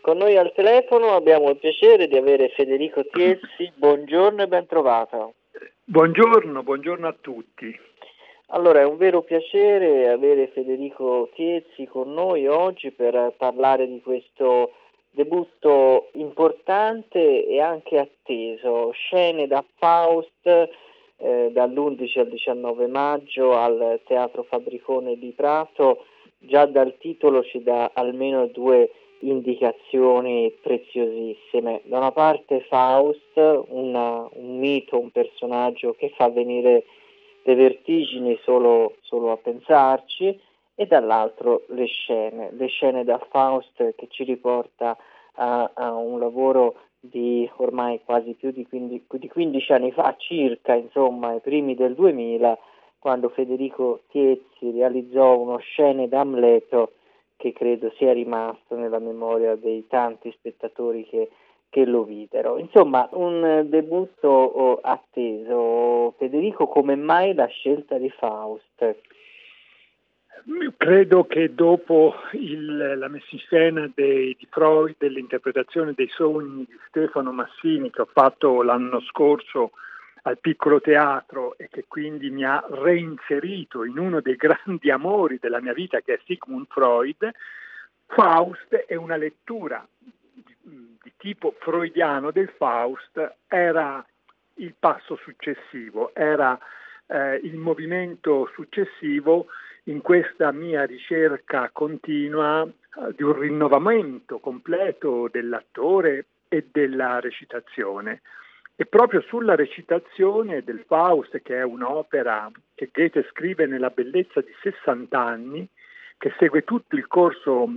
Con noi al telefono abbiamo il piacere di avere Federico Tiezzi. Buongiorno e ben trovato. Buongiorno, buongiorno a tutti. Allora, è un vero piacere avere Federico Tiezzi con noi oggi per parlare di questo debutto importante e anche atteso, scene da Faust eh, dall'11 al 19 maggio al Teatro Fabricone di Prato. Già dal titolo ci dà almeno due indicazioni preziosissime. Da una parte Faust, una, un mito, un personaggio che fa venire le vertigini solo, solo a pensarci, e dall'altro le scene, le scene da Faust che ci riporta a, a un lavoro di ormai quasi più di 15, di 15 anni fa, circa, insomma, i primi del 2000, quando Federico Tiezzi realizzò uno scene d'Amleto che credo sia rimasto nella memoria dei tanti spettatori che, che lo videro. Insomma, un debutto oh, atteso. Federico, come mai la scelta di Faust? Credo che dopo il, la messa in scena dei, di Freud, dell'interpretazione dei sogni di Stefano Massini che ho fatto l'anno scorso al piccolo teatro e che quindi mi ha reinserito in uno dei grandi amori della mia vita che è Sigmund Freud, Faust è una lettura di, di tipo freudiano del Faust, era il passo successivo, era eh, il movimento successivo in questa mia ricerca continua eh, di un rinnovamento completo dell'attore e della recitazione. E proprio sulla recitazione del Faust, che è un'opera che Goethe scrive nella bellezza di 60 anni, che segue tutto il corso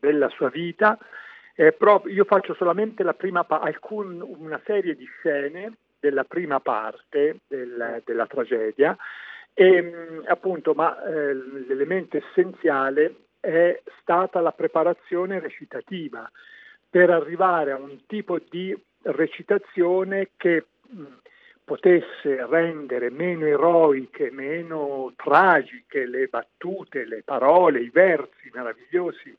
della sua vita, proprio, io faccio solamente la prima alcun, una serie di scene della prima parte del, della tragedia, e, appunto, ma eh, l'elemento essenziale è stata la preparazione recitativa per arrivare a un tipo di recitazione che mh, potesse rendere meno eroiche, meno tragiche le battute, le parole, i versi meravigliosi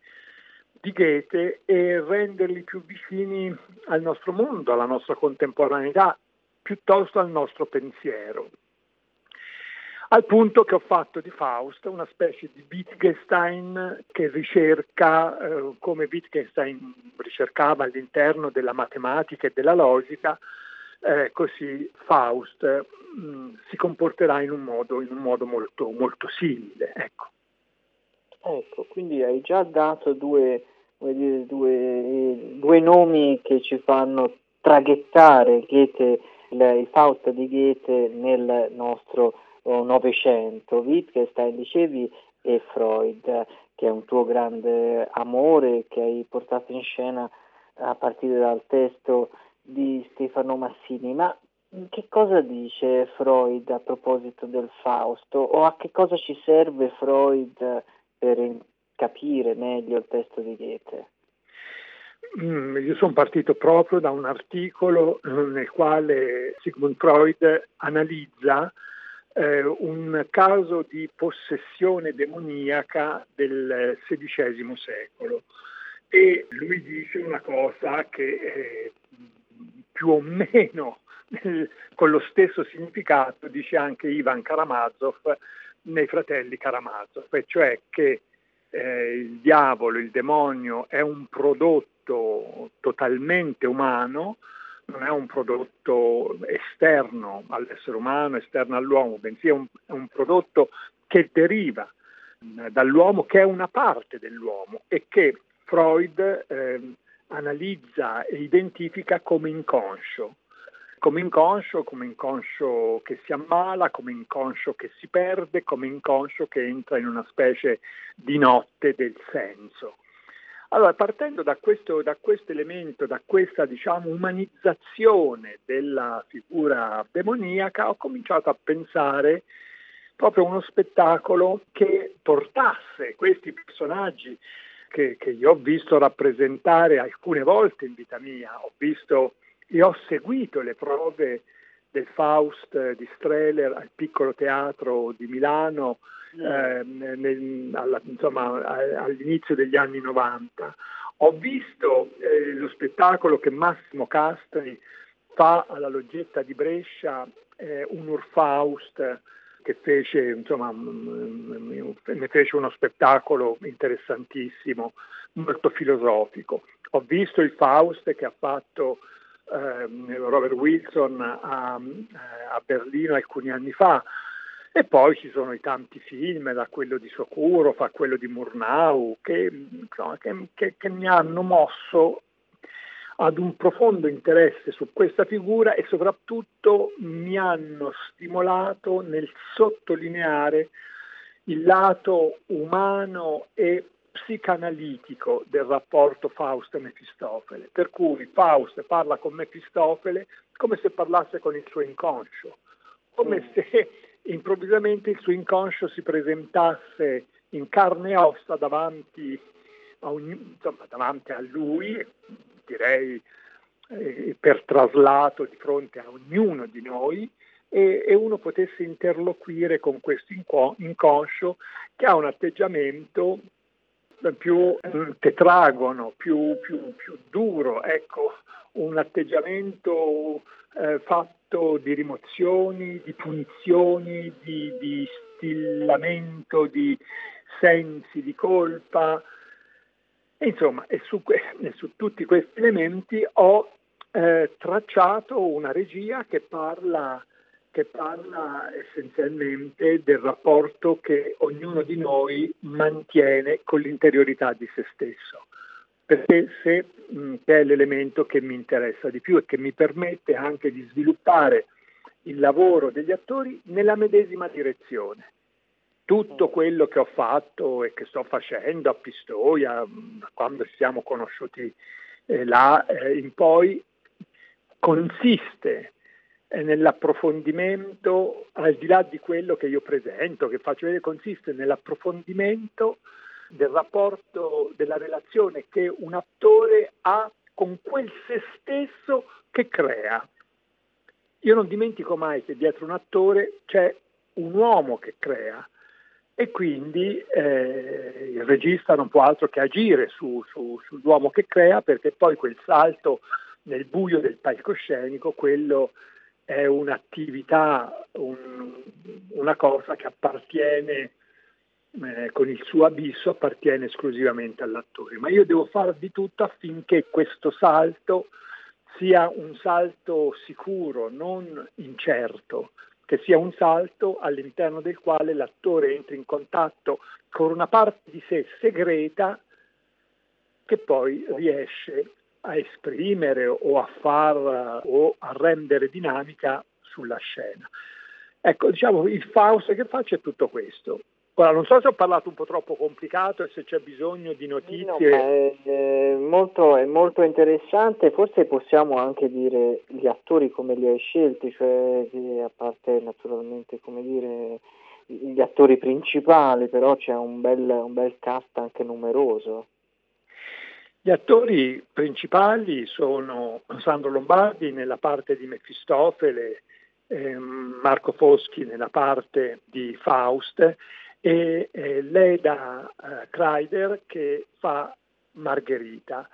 di Goethe e renderli più vicini al nostro mondo, alla nostra contemporaneità, piuttosto al nostro pensiero. Al punto che ho fatto di Faust una specie di Wittgenstein che ricerca, eh, come Wittgenstein ricercava all'interno della matematica e della logica, eh, così Faust mh, mm, si comporterà in un modo, in un modo molto, molto, simile. Ecco. ecco. quindi hai già dato due, dire, due, due nomi che ci fanno traghettare Goethe, il Faust di Goethe nel nostro Novecento, Wittgenstein dicevi e Freud, che è un tuo grande amore che hai portato in scena a partire dal testo di Stefano Massini. Ma che cosa dice Freud a proposito del Fausto o a che cosa ci serve Freud per capire meglio il testo di Goethe? Mm, io sono partito proprio da un articolo nel quale Sigmund Freud analizza eh, un caso di possessione demoniaca del XVI secolo. E lui dice una cosa che eh, più o meno con lo stesso significato dice anche Ivan Karamazov nei fratelli Karamazov, cioè che eh, il diavolo, il demonio è un prodotto totalmente umano non è un prodotto esterno all'essere umano, esterno all'uomo, bensì è un, è un prodotto che deriva dall'uomo, che è una parte dell'uomo e che Freud eh, analizza e identifica come inconscio, come inconscio, come inconscio che si ammala, come inconscio che si perde, come inconscio che entra in una specie di notte del senso. Allora, partendo da questo, da elemento, da questa diciamo, umanizzazione della figura demoniaca, ho cominciato a pensare proprio a uno spettacolo che portasse questi personaggi che, che io ho visto rappresentare alcune volte in vita mia, ho visto e ho seguito le prove del Faust di Streller al piccolo teatro di Milano eh, nel, alla, insomma, all'inizio degli anni 90. Ho visto eh, lo spettacolo che Massimo Castri fa alla Loggetta di Brescia, eh, un Urfaust, che fece, insomma, ne fece uno spettacolo interessantissimo, molto filosofico. Ho visto il Faust che ha fatto eh, Robert Wilson a, a, Berlino alcuni anni fa e poi ci sono i tanti film, da quello di Sokurov a quello di Murnau, che, insomma, che, che, che mi hanno mosso ad un profondo interesse su questa figura e soprattutto mi hanno stimolato nel sottolineare il lato umano e psicanalitico del rapporto Faust-Mefistofele, per cui Faust parla con Mefistofele come se parlasse con il suo inconscio, come mm. se improvvisamente il suo inconscio si presentasse in carne e ossa davanti a, ogni, insomma, davanti a lui, direi eh, per traslato di fronte a ognuno di noi e, e uno potesse interloquire con questo inconscio che ha un atteggiamento più eh, tetragono, più, più, più, duro, ecco, un atteggiamento eh, fatto di rimozioni, di punizioni, di, di stillamento di sensi di colpa, Insomma, e su, e su tutti questi elementi ho eh, tracciato una regia che parla, che parla essenzialmente del rapporto che ognuno di noi mantiene con l'interiorità di se stesso perché se, mh, è l'elemento che mi interessa di più e che mi permette anche di sviluppare il lavoro degli attori nella medesima direzione. Tutto quello che ho fatto e che sto facendo a Pistoia, quando ci siamo conosciuti eh, là eh, in poi, consiste eh, nell'approfondimento, al di là di quello che io presento, che faccio vedere, consiste nell'approfondimento del rapporto, della relazione che un attore ha con quel se stesso che crea. Io non dimentico mai che dietro un attore c'è un uomo che crea, e quindi eh, il regista non può altro che agire su, su, sull'uomo che crea perché poi quel salto nel buio del palcoscenico, quello è un'attività, un, una cosa che appartiene eh, con il suo abisso, appartiene esclusivamente all'attore. Ma io devo fare di tutto affinché questo salto sia un salto sicuro, non incerto, che sia un salto all'interno del quale l'attore entra in contatto con una parte di sé segreta che poi riesce a esprimere o a far o a rendere dinamica sulla scena. Ecco, diciamo, il Faust che faccio è tutto questo. Ora, non so se ho parlato un po' troppo complicato e se c'è bisogno di notizie. No, è, è, molto, è, molto, interessante, forse possiamo anche dire gli attori come li hai scelti, cioè a parte naturalmente come dire gli attori principali, però c'è un bel, un bel cast anche numeroso. Gli attori principali sono Sandro Lombardi nella parte di Mefistofele, eh, Marco Foschi nella parte di Faust e eh, Leda eh, Kreider che fa Margherita.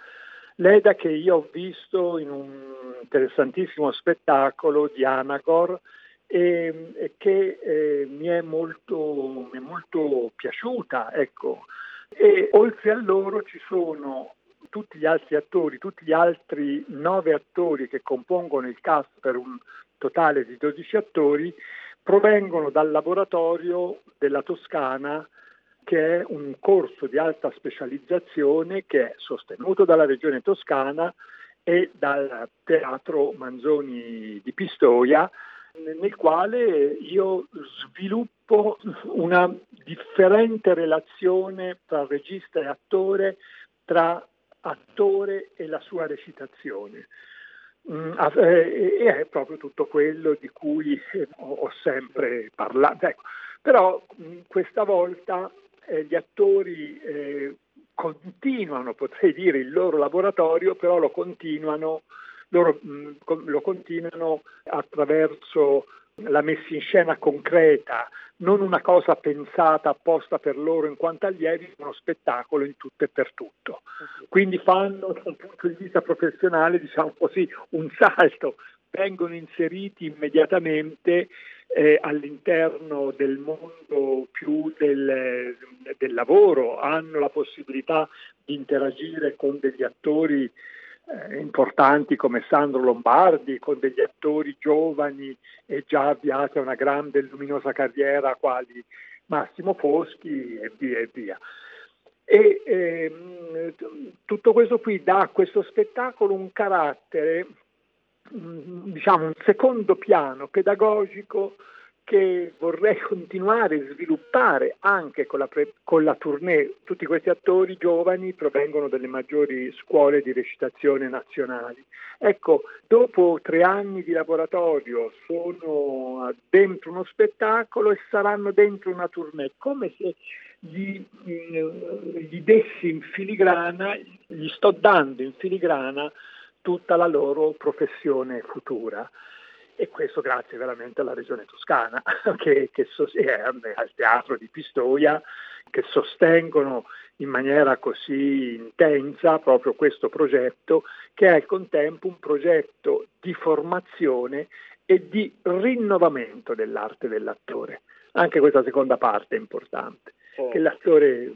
Leda che io ho visto in un interessantissimo spettacolo di Anagor e, e che eh, mi, è molto, mi, è molto, piaciuta. Ecco. E oltre a loro ci sono tutti gli altri attori, tutti gli altri nove attori che compongono il cast per un totale di 12 attori provengono dal laboratorio della Toscana che è un corso di alta specializzazione che è sostenuto dalla Regione Toscana e dal Teatro Manzoni di Pistoia, nel quale io sviluppo una differente relazione tra regista e attore, tra attore e la sua recitazione. Mm, eh, e è proprio tutto quello di cui eh, ho sempre parlato. Ecco, però mm, questa volta eh, gli attori eh, continuano, potrei dire, il loro laboratorio, però lo continuano, loro, mm, lo continuano attraverso la messa in scena concreta, non una cosa pensata apposta per loro in quanto allievi, uno spettacolo in tutto e per tutto. Quindi fanno dal punto di vista professionale, diciamo così, un salto, vengono inseriti immediatamente eh, all'interno del mondo più del, del, lavoro, hanno la possibilità di interagire con degli attori eh, importanti come Sandro Lombardi, con degli attori giovani e già avviati a una grande e luminosa carriera quali Massimo Foschi e via e via. E ehm, tutto questo qui dà a questo spettacolo un carattere Mm, diciamo, un secondo piano pedagogico che vorrei continuare a sviluppare anche con la, pre- con la tournée. Tutti questi attori giovani provengono dalle maggiori scuole di recitazione nazionali. Ecco, dopo tre anni di laboratorio sono dentro uno spettacolo e saranno dentro una tournée, come se gli, mm, gli dessi in filigrana, gli sto dando in filigrana tutta la loro professione futura. E questo grazie veramente alla Regione Toscana che, che e al Teatro di Pistoia che sostengono in maniera così intensa proprio questo progetto che è al contempo un progetto di formazione e di rinnovamento dell'arte dell'attore. Anche questa seconda parte è importante, sì. che l'attore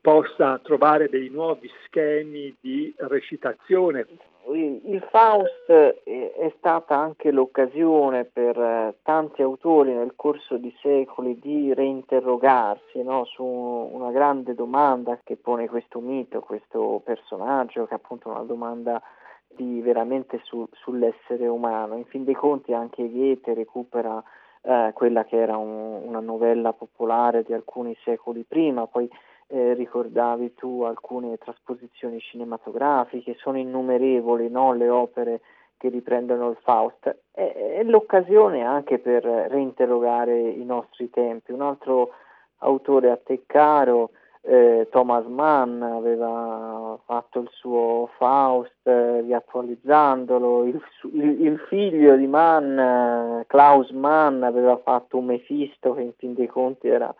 possa trovare dei nuovi schemi di recitazione. Il Faust è stata anche l'occasione per eh, tanti autori nel corso di secoli di reinterrogarsi no, su una grande domanda che pone questo mito, questo personaggio, che è appunto una domanda di, veramente su, sull'essere umano. In fin dei conti anche Goethe recupera eh, quella che era un, una novella popolare di alcuni secoli prima, poi eh, ricordavi tu alcune trasposizioni cinematografiche, sono innumerevoli no, le opere che riprendono il Faust. È, è l'occasione anche per reinterrogare i nostri tempi. Un altro autore a te caro, eh, Thomas Mann, aveva fatto il suo Faust eh, riattualizzandolo, il, il, il, figlio di Mann, Klaus Mann, aveva fatto un Mefisto che in fin dei conti era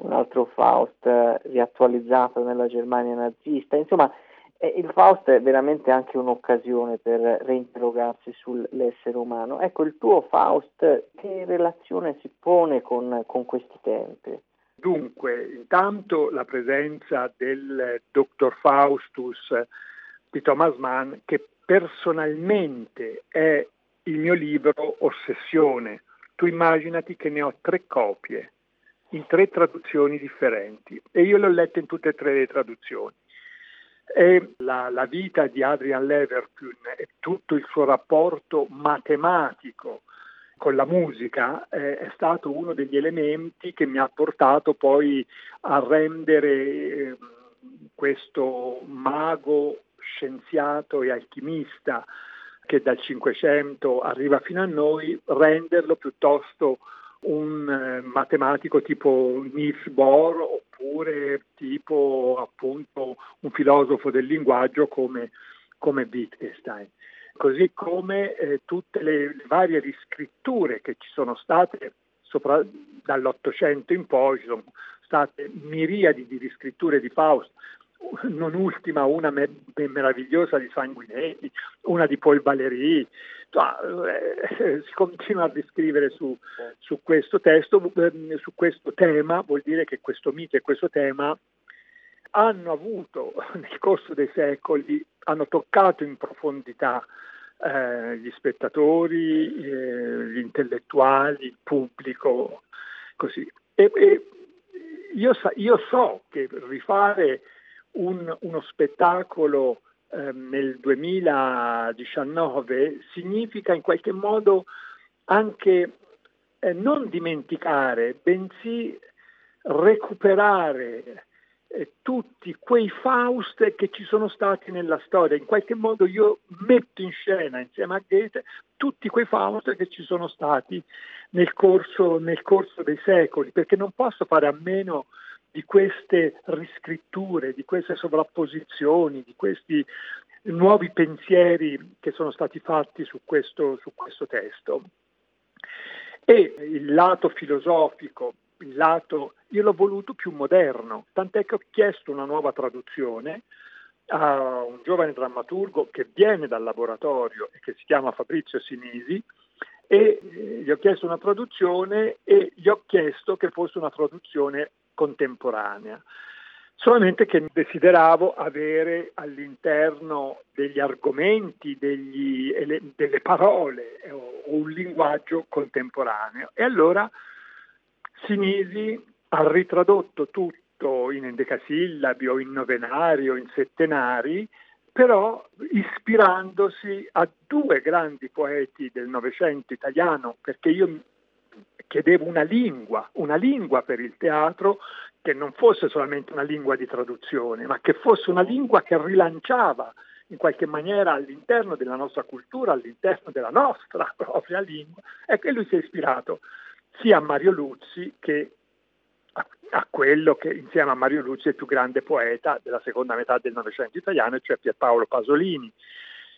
un altro Faust eh, riattualizzato nella Germania nazista. Insomma, eh, il Faust è veramente anche un'occasione per reinterrogarsi sull'essere umano. Ecco, il tuo Faust che relazione si pone con, con questi tempi? Dunque, intanto la presenza del dottor Faustus di Thomas Mann, che personalmente è il mio libro Ossessione. Tu immaginati che ne ho tre copie in tre traduzioni differenti e io l'ho letta in tutte e tre le traduzioni. La, la vita di Adrian Leverkühn e tutto il suo rapporto matematico con la musica eh, è stato uno degli elementi che mi ha portato poi a rendere eh, questo mago, scienziato e alchimista che dal Cinquecento arriva fino a noi, renderlo piuttosto un eh, matematico tipo Niels Bohr oppure tipo appunto un filosofo del linguaggio come, come Wittgenstein. Così come eh, tutte le, le, varie riscritture che ci sono state sopra, dall'Ottocento in poi, ci sono state miriadi di riscritture di Faust, non ultima una me- meravigliosa di Sanguinetti, una di Paul Valéry, eh, si continua a descrivere su, su, questo testo, ehm, su questo tema, vuol dire che questo mito e questo tema hanno avuto nel corso dei secoli, hanno toccato in profondità eh, gli spettatori, eh, gli intellettuali, il pubblico, così. E, e io, io, so che rifare un, uno spettacolo eh, nel 2019 significa in qualche modo anche eh, non dimenticare, bensì recuperare eh, tutti quei Faust che ci sono stati nella storia. In qualche modo io metto in scena insieme a Goethe tutti quei Faust che ci sono stati nel corso, nel corso dei secoli, perché non posso fare a meno di queste riscritture, di queste sovrapposizioni, di questi nuovi pensieri che sono stati fatti su questo, su questo testo. E il lato filosofico, il lato, io l'ho voluto più moderno, tant'è che ho chiesto una nuova traduzione a un giovane drammaturgo che viene dal laboratorio e che si chiama Fabrizio Sinisi e eh, gli ho chiesto una traduzione e gli ho chiesto che fosse una traduzione contemporanea. Solamente che desideravo avere all'interno degli argomenti, degli, delle parole o un linguaggio contemporaneo. E allora Sinisi ha ritradotto tutto in endecasillabi o in novenari o in settenari, però ispirandosi a due grandi poeti del Novecento italiano, perché io chiedevo una lingua, una lingua per il teatro che non fosse solamente una lingua di traduzione, ma che fosse una lingua che rilanciava in qualche maniera all'interno della nostra cultura, all'interno della nostra propria lingua. Ecco, e lui si è ispirato sia a Mario Luzzi che a, a, quello che insieme a Mario Luzzi è il più grande poeta della seconda metà del Novecento italiano, cioè Pierpaolo Pasolini.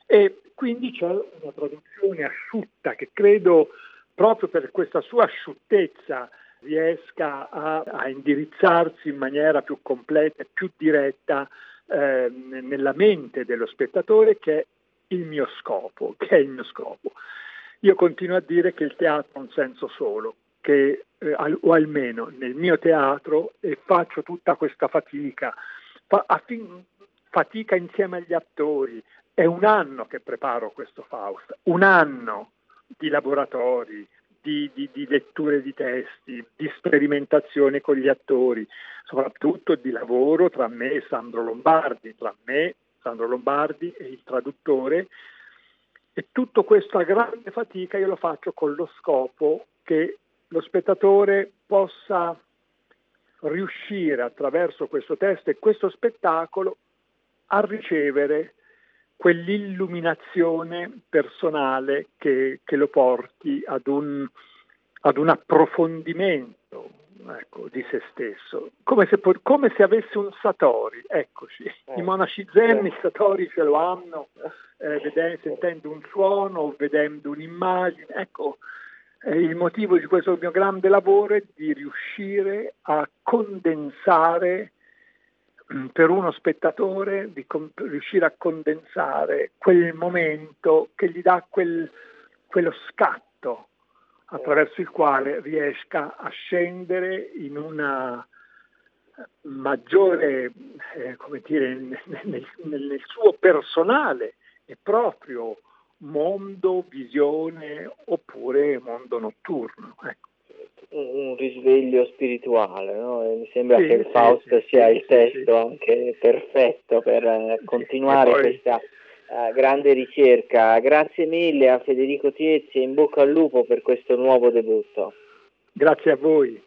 E quindi c'è una traduzione asciutta che credo proprio per questa sua asciuttezza riesca a, a indirizzarsi in maniera più completa e più diretta eh, nella mente dello spettatore che è il mio scopo, che è il mio scopo. Io continuo a dire che il teatro ha un senso solo, che, eh, o almeno nel mio teatro, e faccio tutta questa fatica, fa, affin, fatica insieme agli attori, è un anno che preparo questo Faust, un anno di laboratori, di, di, di, letture di testi, di sperimentazione con gli attori, soprattutto di lavoro tra me e Sandro Lombardi, tra me, Sandro Lombardi e il traduttore. E tutta questa grande fatica io lo faccio con lo scopo che lo spettatore possa riuscire attraverso questo testo e questo spettacolo a ricevere quell'illuminazione personale che, che lo porti ad un, ad un approfondimento ecco, di se stesso, come se, come se, avesse un Satori, eccoci. I eh, monaci zen il Satori ce lo hanno, eh, vedendo, sentendo un suono o vedendo un'immagine, ecco, eh, il motivo di questo mio grande lavoro è di riuscire a condensare per uno spettatore di com- riuscire a condensare quel momento che gli dà quel, quello scatto attraverso il quale riesca a scendere in una maggiore, eh, come dire, nel, nel, nel, suo personale e proprio mondo, visione oppure mondo notturno. Ecco un risveglio spirituale, no? mi sembra sì, che il Faust sì, sia sì, il testo anche perfetto per eh, continuare poi... questa uh, grande ricerca. Grazie mille a Federico Tiezzi e in bocca al lupo per questo nuovo debutto. Grazie a voi.